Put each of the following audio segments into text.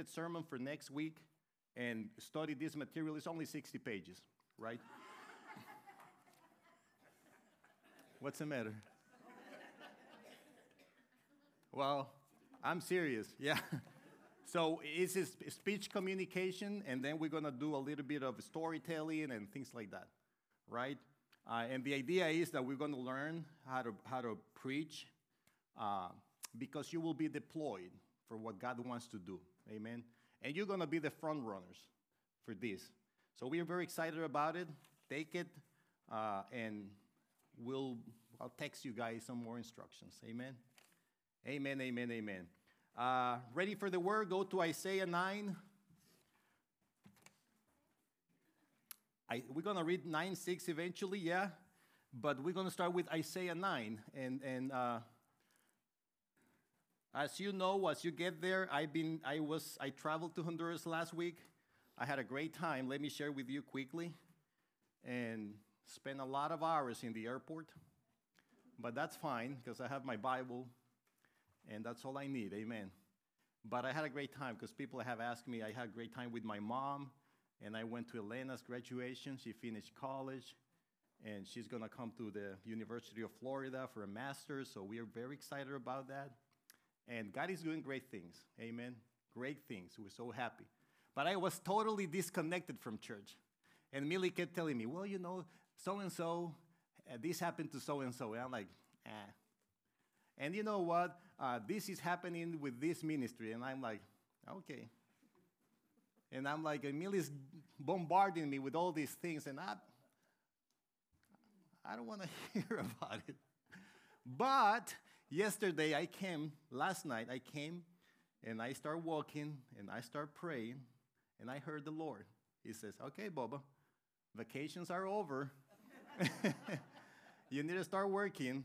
minute sermon for next week and study this material. It's only 60 pages, right? What's the matter? Well, I'm serious, yeah. So it's speech communication, and then we're gonna do a little bit of storytelling and things like that, right? Uh, and the idea is that we're gonna learn how to, how to preach uh, because you will be deployed for what God wants to do, amen? And you're gonna be the front runners for this. So we are very excited about it. Take it, uh, and we'll, I'll text you guys some more instructions, amen? Amen, amen, amen. Uh, ready for the word? Go to Isaiah 9. I, we're going to read 9 6 eventually, yeah? But we're going to start with Isaiah 9. And, and uh, as you know, as you get there, I've been, I, was, I traveled to Honduras last week. I had a great time. Let me share with you quickly. And spent a lot of hours in the airport. But that's fine because I have my Bible and that's all I need. Amen. But I had a great time because people have asked me. I had a great time with my mom, and I went to Elena's graduation. She finished college, and she's going to come to the University of Florida for a master's. So we are very excited about that. And God is doing great things. Amen. Great things. We're so happy. But I was totally disconnected from church. And Millie kept telling me, well, you know, so and so, this happened to so and so. And I'm like, eh. And you know what? uh, this is happening with this ministry. And I'm like, okay. And I'm like, Emilie's bombarding me with all these things, and I, I don't want to hear about it. But yesterday I came, last night I came, and I start walking, and I start praying, and I heard the Lord. He says, okay, Boba, vacations are over. you need to start working.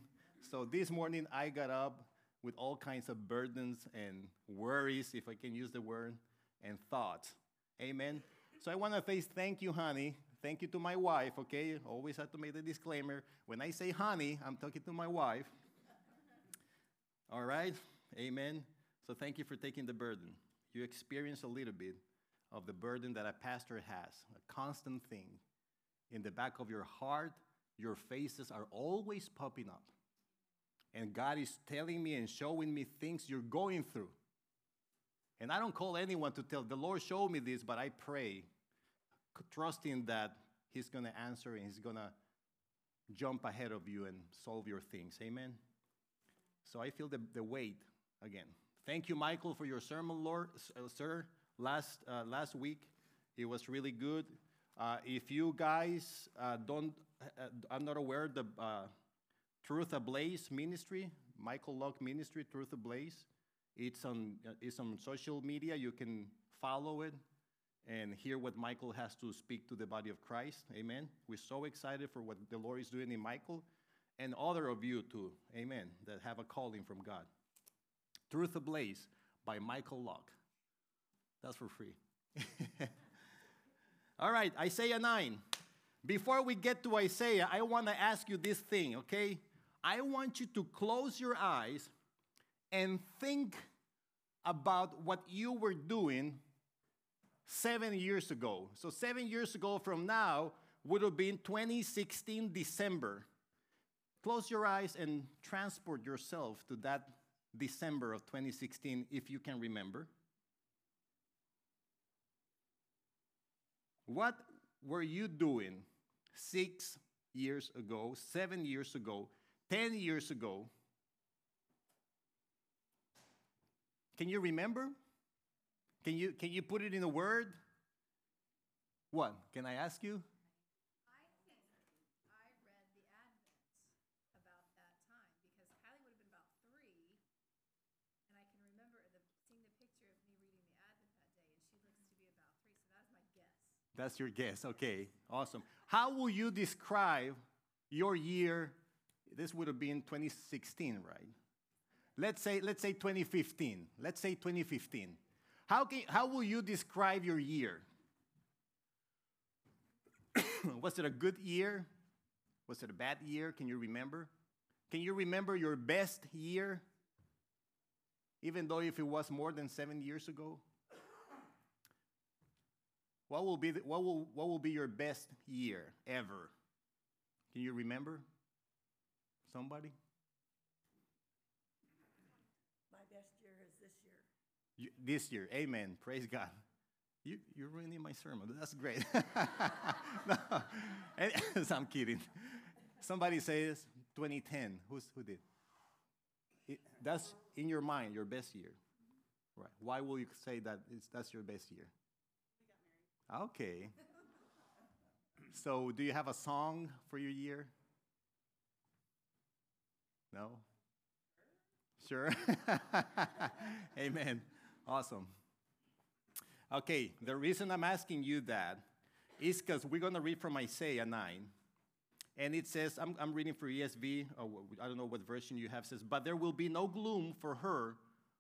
So this morning I got up with all kinds of burdens and worries, if I can use the word, and thoughts. Amen. So I want to say thank you, honey. Thank you to my wife, okay? Always have to make the disclaimer. When I say honey, I'm talking to my wife. All right? Amen. So thank you for taking the burden. You experience a little bit of the burden that a pastor has, a constant thing. In the back of your heart, your faces are always popping up and God is telling me and showing me things you're going through. And I don't call anyone to tell, the Lord showed me this, but I pray, trusting that He's going to answer and He's going to jump ahead of you and solve your things. Amen? So I feel the, the weight again. Thank you, Michael, for your sermon, Lord, uh, sir, last, uh, last week. It was really good. Uh, if you guys uh, don't, uh, I'm not aware, the uh, Truth Ablaze Ministry, Michael Locke Ministry, Truth Ablaze. It's on, it's on social media. You can follow it and hear what Michael has to speak to the body of Christ. Amen. We're so excited for what the Lord is doing in Michael and other of you too. Amen. That have a calling from God. Truth Ablaze by Michael Locke. That's for free. All right, Isaiah 9. Before we get to Isaiah, I want to ask you this thing, okay? I want you to close your eyes and think about what you were doing seven years ago. So, seven years ago from now would have been 2016 December. Close your eyes and transport yourself to that December of 2016 if you can remember. What were you doing six years ago, seven years ago, 10 years ago. Can you remember? Can you, can you put it in a word? What? Can I ask you? That's your guess. Okay, awesome. How will you describe your year this would have been 2016, right? Let's say, let's say 2015. Let's say 2015. How, can, how will you describe your year? Was it a good year? Was it a bad year? Can you remember? Can you remember your best year? Even though if it was more than seven years ago? What will be the, what will what will be your best year ever? Can you remember? Somebody? My best year is this year. You, this year, Amen. Praise God. You, you're ruining my sermon. That's great. no, I'm kidding. Somebody says 2010. Who's, who did? It, that's in your mind, your best year. Right. Why will you say that it's, that's your best year? Okay. so, do you have a song for your year? No? Sure. Amen. Awesome. Okay, the reason I'm asking you that is because we're going to read from Isaiah 9. And it says, I'm, I'm reading for ESV, uh, I don't know what version you have, says, But there will be no gloom for her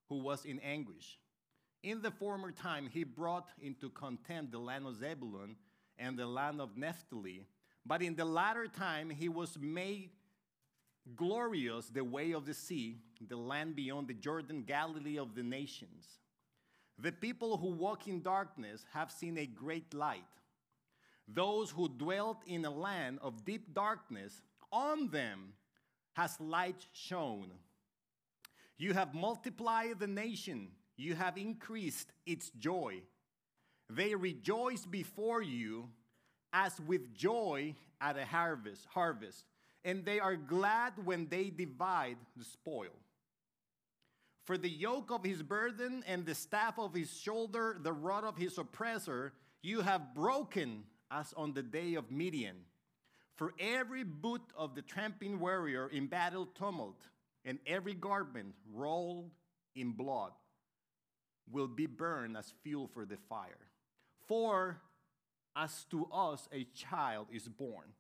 who was in anguish. In the former time, he brought into contempt the land of Zebulun and the land of Naphtali. But in the latter time, he was made glorious the way of the sea, the land beyond the Jordan, Galilee of the nations. The people who walk in darkness have seen a great light. Those who dwelt in a land of deep darkness, on them has light shone. You have multiplied the nation, you have increased its joy. They rejoice before you as with joy at a harvest, harvest, and they are glad when they divide the spoil. For the yoke of his burden and the staff of his shoulder, the rod of his oppressor, you have broken as on the day of Midian. For every boot of the tramping warrior in battle tumult, and every garment rolled in blood will be burned as fuel for the fire. For as to us a child is born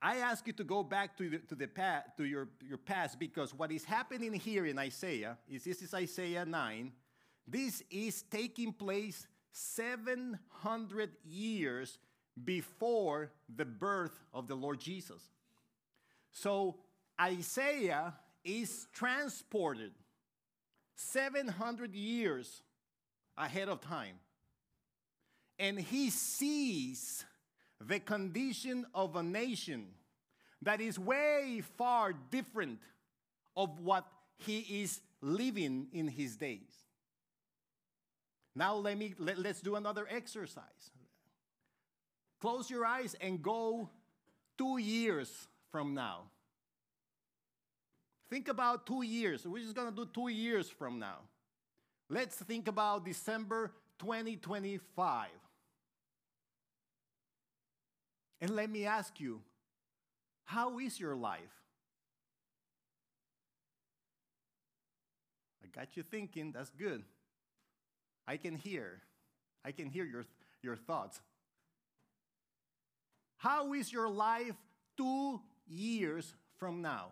I ask you to go back to, the, to, the past, to your, your past because what is happening here in Isaiah is this is Isaiah 9. This is taking place 700 years before the birth of the Lord Jesus. So Isaiah is transported 700 years ahead of time. And he sees the condition of a nation that is way far different of what he is living in his days. Now let me let, let's do another exercise. Close your eyes and go 2 years from now. Think about 2 years. We're just going to do 2 years from now. Let's think about December 2025. And let me ask you, how is your life? I got you thinking, that's good. I can hear. I can hear your, your thoughts. How is your life two years from now?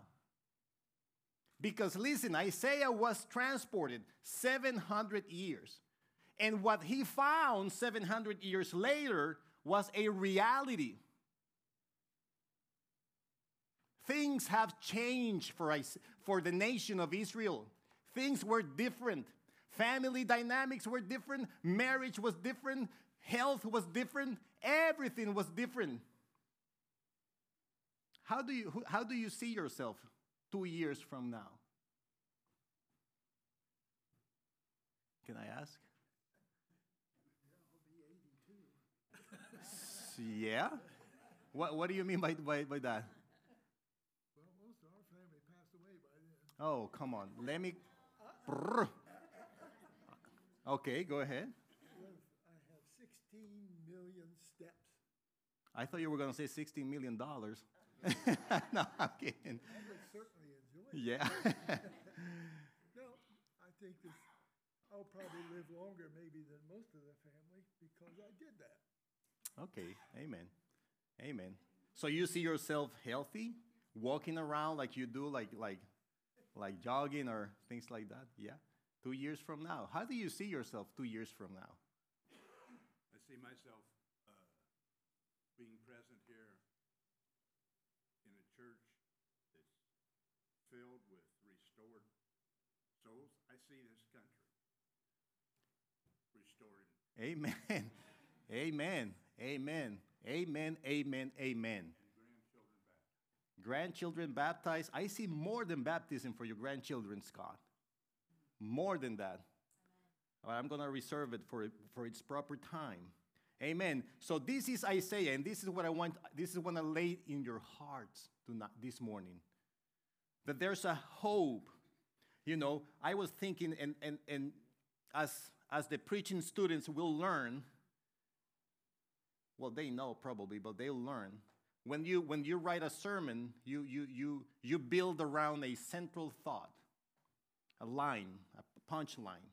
Because listen, Isaiah was transported 700 years. And what he found 700 years later was a reality. Things have changed for, for the nation of Israel. Things were different. Family dynamics were different. Marriage was different. Health was different. Everything was different. How do you, how do you see yourself two years from now? Can I ask? yeah? What, what do you mean by, by, by that? Oh, come on. Let me. Okay, go ahead. I have 16 million steps. I thought you were going to say $16 million. no, I'm kidding. I would certainly enjoy it. Yeah. no, I think this, I'll probably live longer maybe than most of the family because I did that. Okay, amen. Amen. So you see yourself healthy, walking around like you do, like, like like jogging or things like that? Yeah. Two years from now. How do you see yourself two years from now? I see myself uh, being present here in a church that's filled with restored souls. I see this country restored. Amen. Amen. Amen. Amen. Amen. Amen. Grandchildren baptized. I see more than baptism for your grandchildren, Scott. More than that. I'm going to reserve it for, for its proper time. Amen. So this is Isaiah, and this is what I want. This is what I lay in your hearts tonight, this morning. That there's a hope. You know, I was thinking, and and and as as the preaching students will learn. Well, they know probably, but they'll learn. When you when you write a sermon, you you you you build around a central thought, a line, a punchline.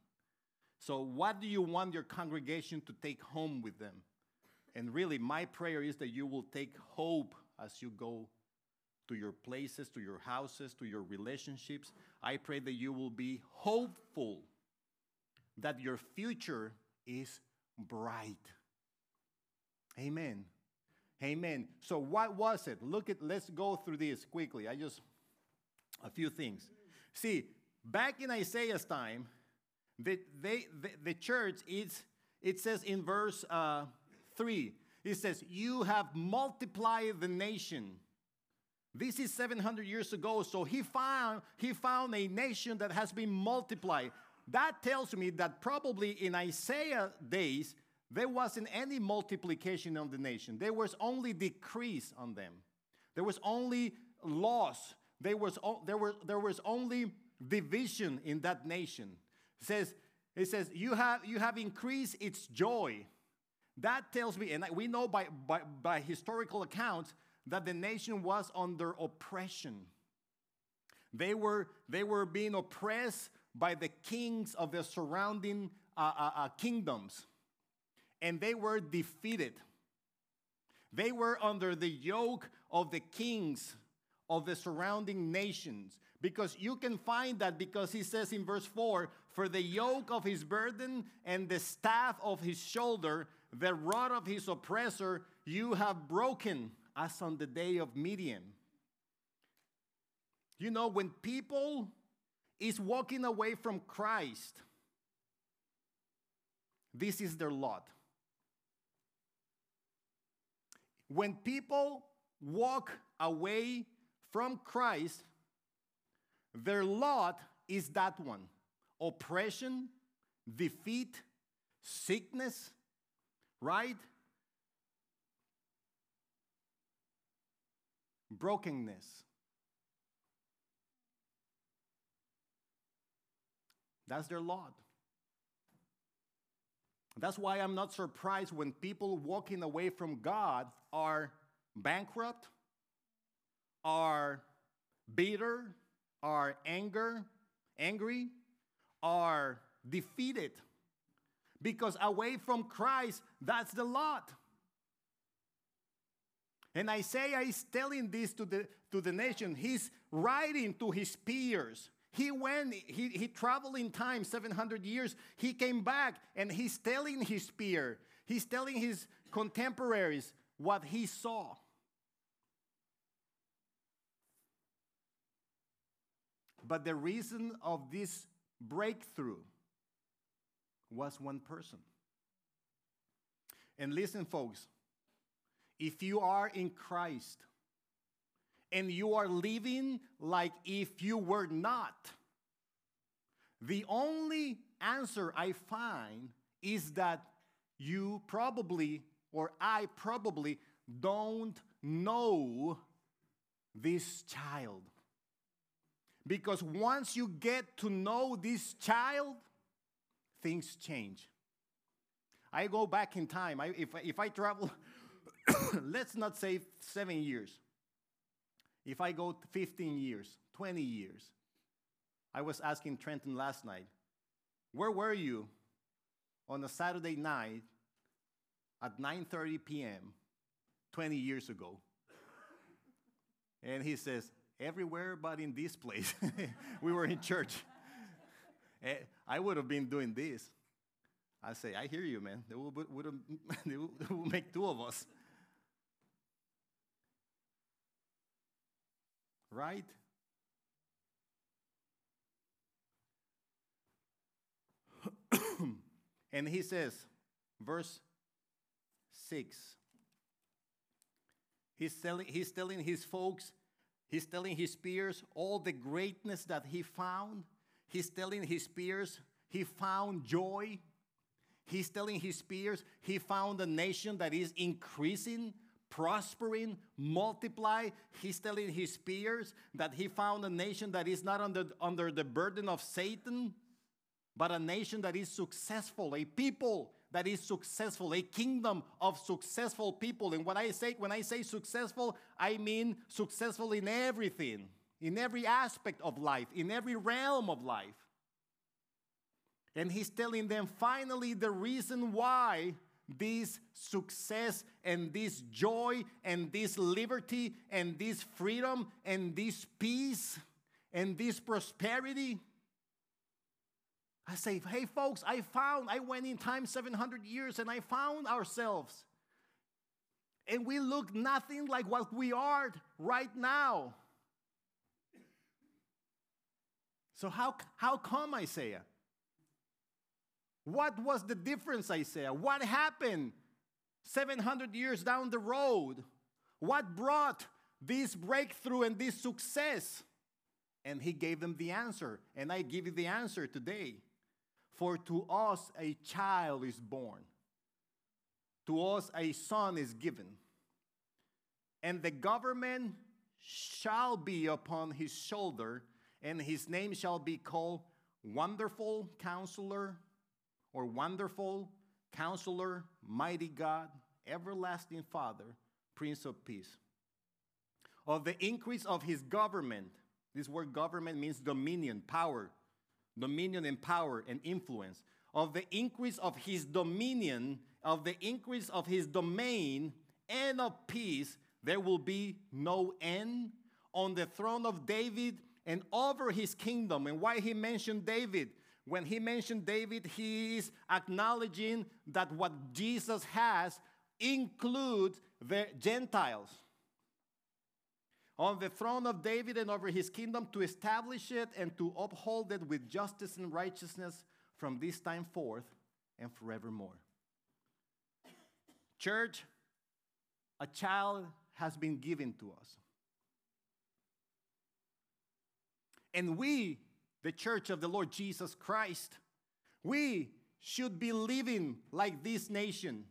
So, what do you want your congregation to take home with them? And really, my prayer is that you will take hope as you go to your places, to your houses, to your relationships. I pray that you will be hopeful that your future is bright. Amen. Amen. So what was it? Look at let's go through this quickly. I just a few things. See, back in Isaiah's time, the, they, the, the church, it's, it says in verse uh, 3, it says, You have multiplied the nation. This is 700 years ago, so he found, he found a nation that has been multiplied. That tells me that probably in Isaiah days, there wasn't any multiplication on the nation. There was only decrease on them. There was only loss. There was, there, were, there was only division in that nation. It says, it says you, have, you have increased its joy. That tells me, and we know by, by, by historical accounts, that the nation was under oppression. They were, they were being oppressed by the kings of the surrounding uh, uh, uh, kingdoms, and they were defeated. They were under the yoke of the kings of the surrounding nations. Because you can find that because he says in verse 4 For the yoke of his burden and the staff of his shoulder, the rod of his oppressor, you have broken, as on the day of Midian. You know, when people is walking away from Christ, this is their lot. When people walk away from Christ, their lot is that one oppression, defeat, sickness, right? Brokenness. That's their lot. That's why I'm not surprised when people walking away from God are bankrupt, are bitter, are anger, angry, are defeated. Because away from Christ, that's the lot. And Isaiah is telling this to the, to the nation. He's writing to his peers. He went, he, he traveled in time 700 years. He came back and he's telling his peer, he's telling his contemporaries what he saw. But the reason of this breakthrough was one person. And listen, folks, if you are in Christ and you are living like if you were not, the only answer I find is that you probably, or I probably, don't know this child. Because once you get to know this child, things change. I go back in time. I, if, if I travel, let's not say seven years. If I go 15 years, 20 years, I was asking Trenton last night, where were you on a Saturday night at 9:30 p.m. 20 years ago? And he says, everywhere but in this place. we were in church. I would have been doing this. I say, I hear you, man. They would have, make two of us. Right? and he says, verse 6. He's telling, he's telling his folks, he's telling his peers all the greatness that he found. He's telling his peers he found joy. He's telling his peers he found a nation that is increasing, prospering, multiply. He's telling his peers that he found a nation that is not under, under the burden of Satan, but a nation that is successful, a people that is successful, a kingdom of successful people. And what I say when I say successful, I mean successful in everything, in every aspect of life, in every realm of life. And he's telling them finally the reason why this success and this joy and this liberty and this freedom and this peace and this prosperity. I say, hey, folks, I found, I went in time 700 years and I found ourselves. And we look nothing like what we are right now. So, how, how come, Isaiah? What was the difference, Isaiah? What happened 700 years down the road? What brought this breakthrough and this success? And he gave them the answer. And I give you the answer today. For to us a child is born, to us a son is given, and the government shall be upon his shoulder, and his name shall be called Wonderful Counselor or wonderful counselor, mighty God, everlasting Father, Prince of Peace. Of the increase of his government, this word government means dominion, power, dominion and power and influence. Of the increase of his dominion, of the increase of his domain and of peace, there will be no end on the throne of David and over his kingdom. And why he mentioned David? When he mentioned David, he is acknowledging that what Jesus has includes the Gentiles. On the throne of David and over his kingdom to establish it and to uphold it with justice and righteousness from this time forth and forevermore. Church, a child has been given to us. And we the church of the Lord Jesus Christ, we should be living like this nation,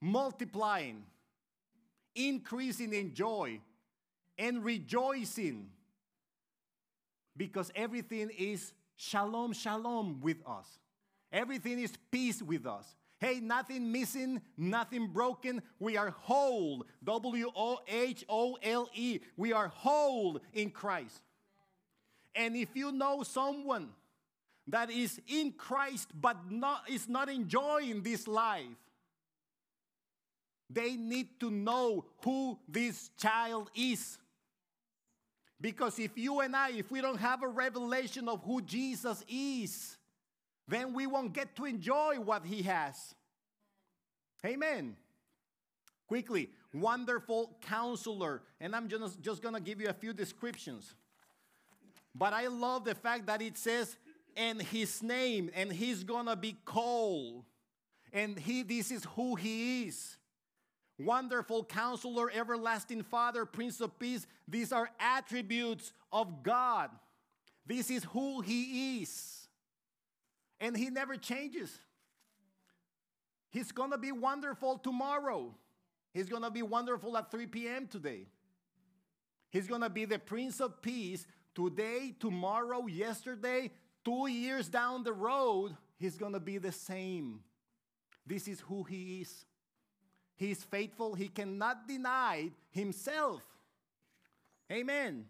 multiplying, increasing in joy, and rejoicing because everything is shalom, shalom with us. Everything is peace with us. Hey, nothing missing, nothing broken. We are whole. W O H O L E. We are whole in Christ. And if you know someone that is in Christ but not, is not enjoying this life, they need to know who this child is. Because if you and I, if we don't have a revelation of who Jesus is, then we won't get to enjoy what he has. Amen. Quickly, wonderful counselor. And I'm just, just gonna give you a few descriptions. But I love the fact that it says, and his name, and he's gonna be called. And he, this is who he is. Wonderful counselor, everlasting father, prince of peace. These are attributes of God. This is who he is. And he never changes. He's gonna be wonderful tomorrow. He's gonna be wonderful at 3 p.m. today. He's gonna be the Prince of Peace today, tomorrow, yesterday, two years down the road, he's going to be the same. This is who he is. He's faithful, he cannot deny himself. Amen.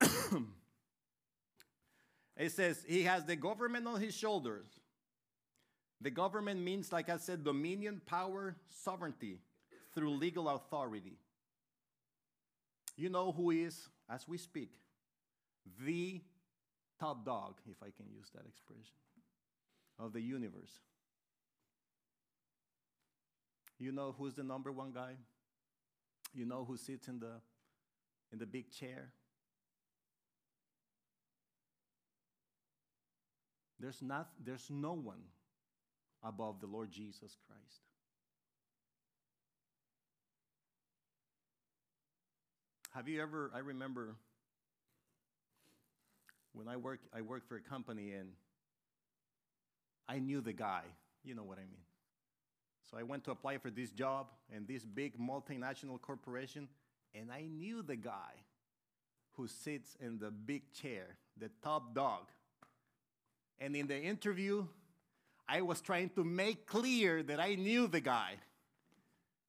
it says he has the government on his shoulders. The government means, like I said, dominion, power, sovereignty through legal authority. You know who is as we speak, the top dog, if I can use that expression, of the universe. You know who's the number one guy? You know who sits in the in the big chair? There's not there's no one above the Lord Jesus Christ. Have you ever, I remember when I work, I worked for a company and I knew the guy. You know what I mean. So I went to apply for this job and this big multinational corporation, and I knew the guy who sits in the big chair, the top dog. And in the interview, I was trying to make clear that I knew the guy.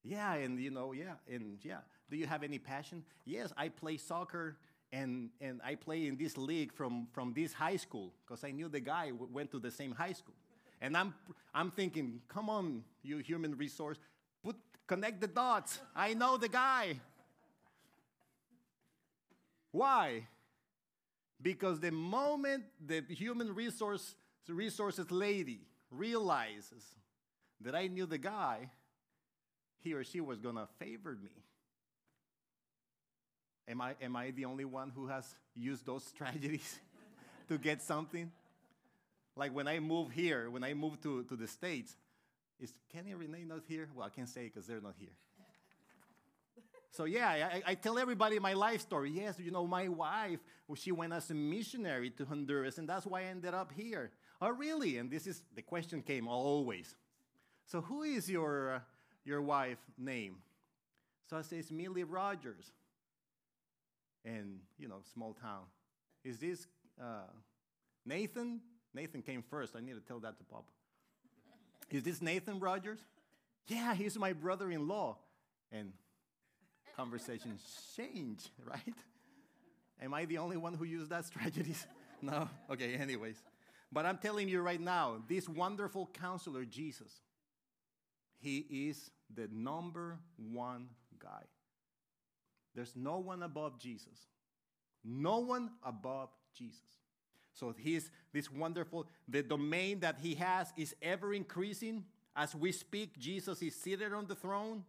Yeah, and you know, yeah, and yeah. Do you have any passion? Yes, I play soccer and, and I play in this league from, from this high school because I knew the guy went to the same high school. And I'm, I'm thinking, come on, you human resource, put, connect the dots. I know the guy. Why? Because the moment the human resource, resources lady realizes that I knew the guy, he or she was going to favor me. Am I, am I the only one who has used those strategies to get something? Like when I moved here, when I moved to, to the States, is Kenny and Renee not here? Well, I can't say because they're not here. So yeah, I, I, tell everybody my life story. Yes, you know, my wife, she went as a missionary to Honduras, and that's why I ended up here. Oh, really? And this is the question came always. So who is your uh, your wife name? So I say it's Millie Rogers and you know, small town. Is this uh, Nathan? Nathan came first. I need to tell that to Papa. Is this Nathan Rogers? Yeah, he's my brother-in-law. And conversations change, right? Am I the only one who used that strategy? no? Okay, anyways. But I'm telling you right now, this wonderful counselor, Jesus, he is the number one guy. There's no one above Jesus. No one above Jesus. So he's this wonderful, the domain that he has is ever increasing. As we speak, Jesus is seated on the throne.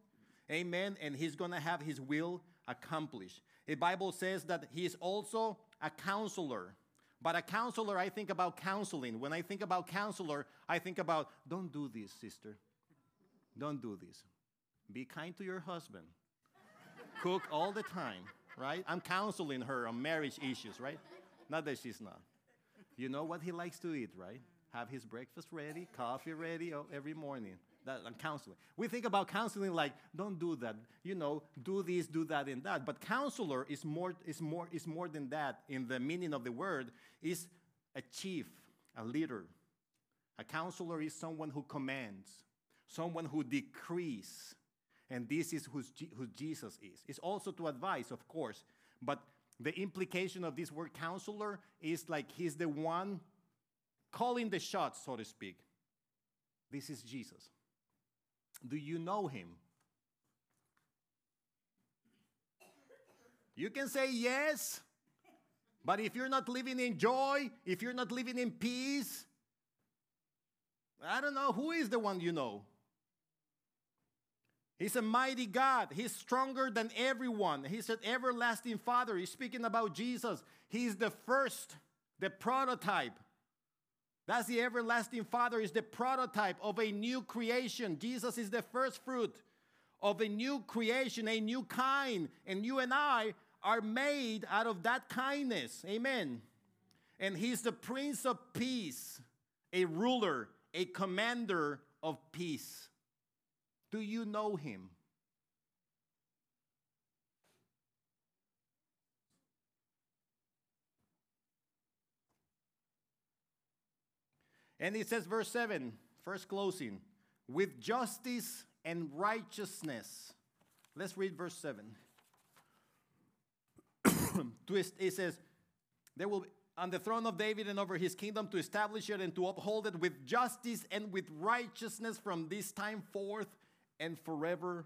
Amen. And he's going to have his will accomplished. The Bible says that he is also a counselor. But a counselor, I think about counseling. When I think about counselor, I think about don't do this, sister. Don't do this. Be kind to your husband cook all the time, right? I'm counseling her on marriage issues, right? Not that she's not. You know what he likes to eat, right? Have his breakfast ready, coffee ready oh, every morning. That, I'm counseling. We think about counseling like, don't do that. You know, do this, do that, and that. But counselor is more, is more, is more than that in the meaning of the word. Is a chief, a leader. A counselor is someone who commands, someone who decrees, and this is who Jesus is. It's also to advise, of course, but the implication of this word counselor is like he's the one calling the shots, so to speak. This is Jesus. Do you know him? You can say yes, but if you're not living in joy, if you're not living in peace, I don't know who is the one you know. He's a mighty God. He's stronger than everyone. He's an everlasting Father. He's speaking about Jesus. He's the first, the prototype. That's the everlasting Father, is the prototype of a new creation. Jesus is the first fruit of a new creation, a new kind. And you and I are made out of that kindness. Amen. And He's the Prince of Peace, a ruler, a commander of peace. Do you know him? And it says, verse 7, first closing, with justice and righteousness. Let's read verse 7. Twist, it says, there will be on the throne of David and over his kingdom to establish it and to uphold it with justice and with righteousness from this time forth and forever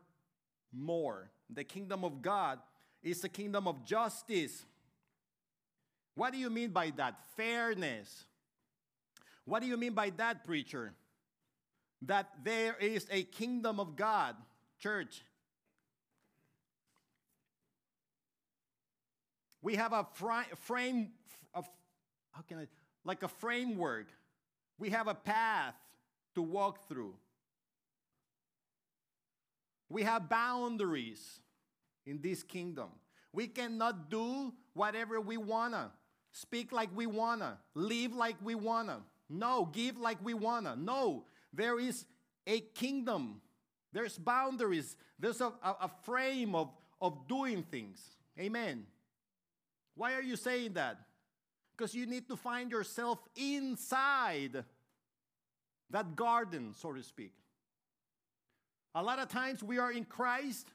more. The kingdom of God is a kingdom of justice. What do you mean by that? Fairness. What do you mean by that, preacher? That there is a kingdom of God, church. We have a frame, of, how can I, like a framework. We have a path to walk through. We have boundaries in this kingdom. We cannot do whatever we wanna, speak like we wanna, live like we wanna. No, give like we wanna. No, there is a kingdom. There's boundaries. There's a, a, a frame of, of doing things. Amen. Why are you saying that? Because you need to find yourself inside that garden, so to speak. A lot of times we are in Christ,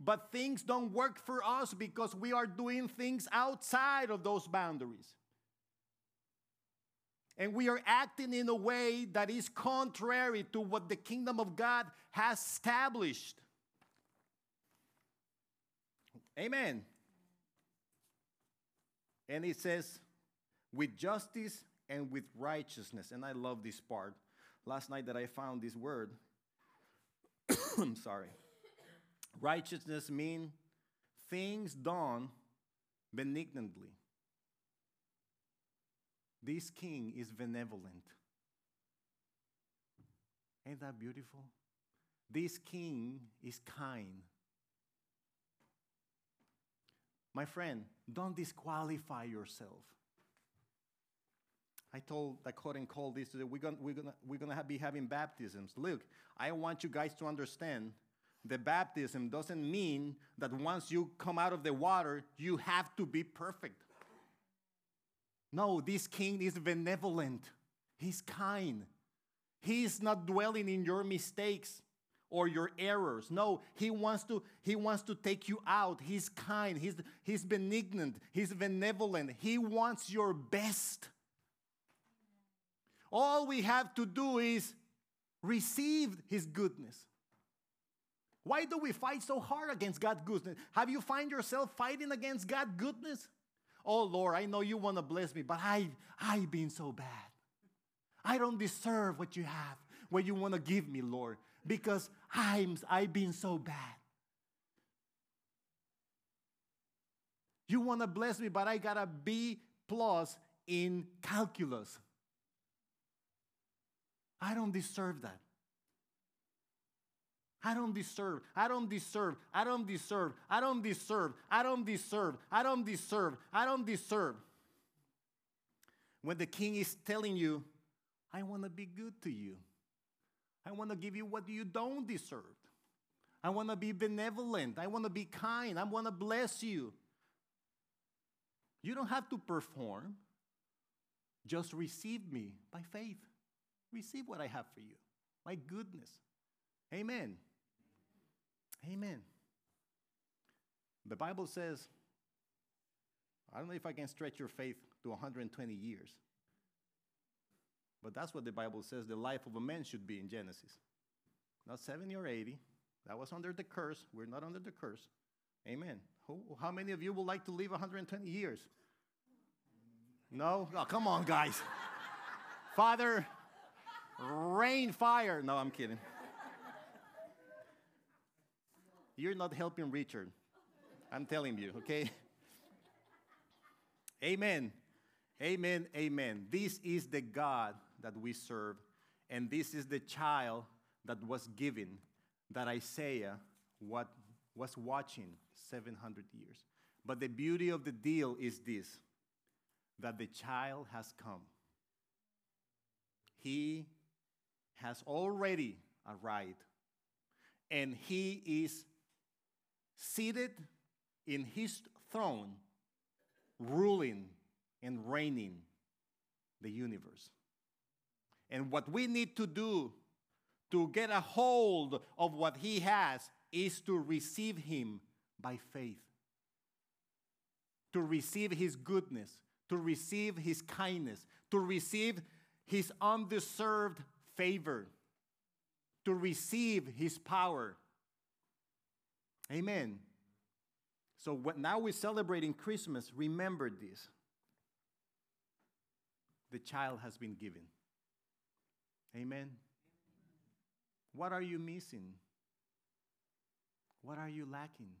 but things don't work for us because we are doing things outside of those boundaries. And we are acting in a way that is contrary to what the kingdom of God has established. Amen. And it says, with justice and with righteousness. And I love this part. Last night that I found this word, I'm sorry. Righteousness means things done benignantly. This king is benevolent. Ain't that beautiful? This king is kind. My friend, don't disqualify yourself. I told the Dakota and Cole this today. We're gonna, we're gonna, we're gonna be having baptisms. Look, I want you guys to understand the baptism doesn't mean that once you come out of the water, you have to be perfect. No, this king is benevolent, he's kind. He's not dwelling in your mistakes or your errors. No, he wants to he wants to take you out. He's kind, he's he's benignant, he's benevolent. He wants your best. All we have to do is receive his goodness. Why do we fight so hard against God's goodness? Have you find yourself fighting against God's goodness? Oh Lord, I know you want to bless me, but I I've been so bad. I don't deserve what you have, what you want to give me, Lord, because I'm I've been so bad. You want to bless me, but I got a B plus in calculus. I don't deserve that. I don't deserve. I don't deserve. I don't deserve. I don't deserve. I don't deserve. I don't deserve. I don't deserve. When the king is telling you, I want to be good to you. I want to give you what you don't deserve. I want to be benevolent. I want to be kind. I want to bless you. You don't have to perform. Just receive me by faith. Receive what I have for you. My goodness. Amen. Amen. The Bible says, I don't know if I can stretch your faith to 120 years, but that's what the Bible says the life of a man should be in Genesis. Not 70 or 80. That was under the curse. We're not under the curse. Amen. How many of you would like to live 120 years? No? Oh, come on, guys. Father, rain fire. No, I'm kidding. You're not helping Richard. I'm telling you, okay? Amen. Amen. Amen. This is the God that we serve, and this is the child that was given that Isaiah what, was watching 700 years. But the beauty of the deal is this that the child has come. He has already arrived, and he is seated in his throne, ruling and reigning the universe. And what we need to do to get a hold of what he has is to receive him by faith, to receive his goodness, to receive his kindness, to receive his undeserved favor, to receive his power. Amen. So what, now we're celebrating Christmas. Remember this the child has been given. Amen. What are you missing? What are you lacking?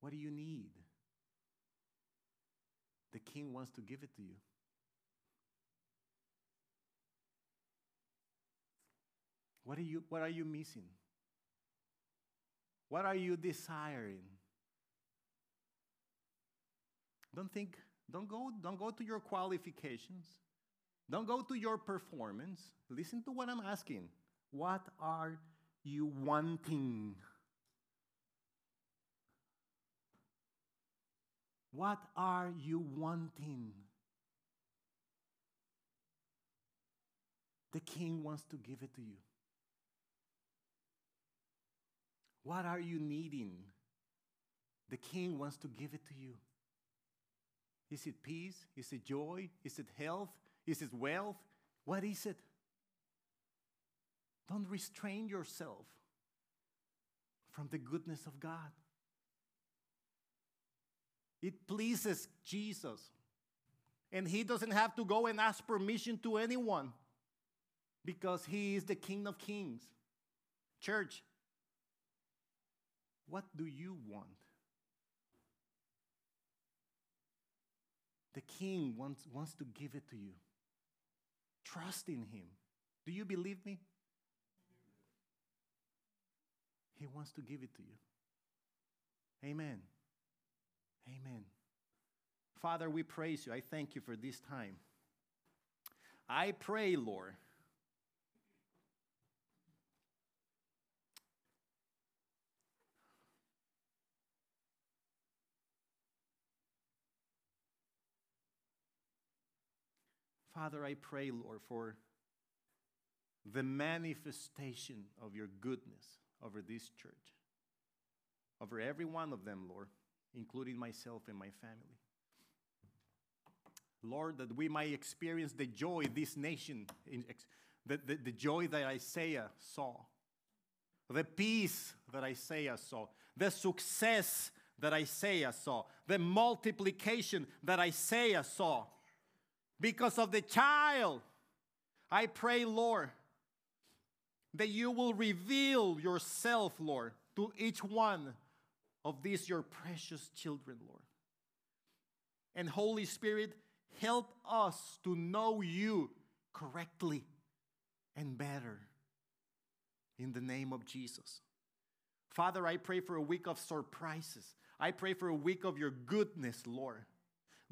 What do you need? The king wants to give it to you. What are you, what are you missing? What are you desiring Don't think, don't go, don't go to your qualifications. Don't go to your performance. Listen to what I'm asking. What are you wanting? What are you wanting? The king wants to give it to you. What are you needing? The king wants to give it to you. Is it peace? Is it joy? Is it health? Is it wealth? What is it? Don't restrain yourself from the goodness of God. It pleases Jesus. And he doesn't have to go and ask permission to anyone because he is the King of Kings. Church, what do you want? The King wants, wants to give it to you. Trust in him. Do you believe me? He wants to give it to you. Amen. Amen. Father, we praise you. I thank you for this time. I pray, Lord. Father, I pray, Lord, for the manifestation of your goodness over this church, over every one of them, Lord including myself and my family. Lord, that we might experience the joy this nation, the, the, the joy that Isaiah saw, the peace that Isaiah saw, the success that Isaiah saw, the multiplication that Isaiah saw. Because of the child, I pray, Lord, that you will reveal yourself, Lord, to each one of these your precious children, Lord. And Holy Spirit, help us to know you correctly and better in the name of Jesus. Father, I pray for a week of surprises. I pray for a week of your goodness, Lord.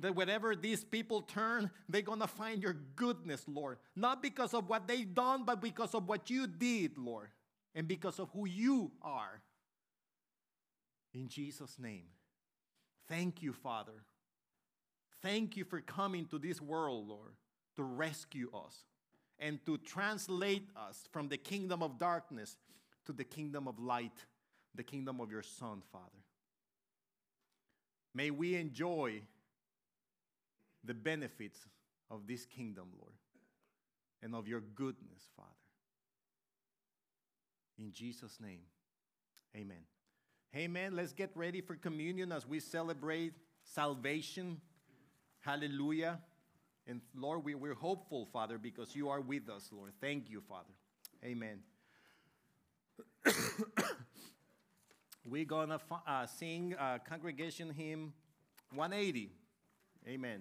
That wherever these people turn, they're going to find your goodness, Lord. Not because of what they've done, but because of what you did, Lord. And because of who you are. In Jesus' name. Thank you, Father. Thank you for coming to this world, Lord, to rescue us and to translate us from the kingdom of darkness to the kingdom of light, the kingdom of your Son, Father. May we enjoy the benefits of this kingdom, Lord, and of your goodness, Father. In Jesus' name, amen. Amen. Let's get ready for communion as we celebrate salvation. Hallelujah. And Lord, we, we're hopeful, Father, because you are with us, Lord. Thank you, Father. Amen. we're going to uh, sing uh, congregation hymn 180. Amen.